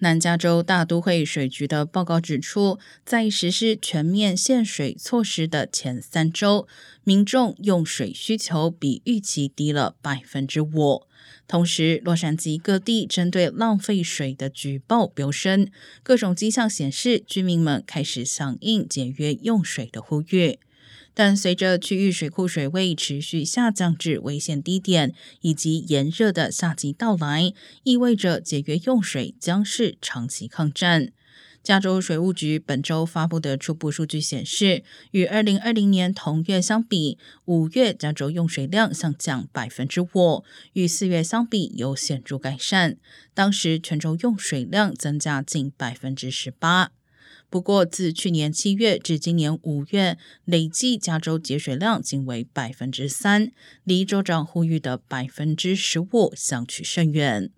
南加州大都会水局的报告指出，在实施全面限水措施的前三周，民众用水需求比预期低了百分之五。同时，洛杉矶各地针对浪费水的举报飙升，各种迹象显示，居民们开始响应节约用水的呼吁。但随着区域水库水位持续下降至危险低点，以及炎热的夏季到来，意味着节约用水将是长期抗战。加州水务局本周发布的初步数据显示，与二零二零年同月相比，五月加州用水量下降百分之五，与四月相比有显著改善。当时全州用水量增加近百分之十八。不过，自去年七月至今年五月，累计加州节水量仅为百分之三，离州长呼吁的百分之十五相去甚远。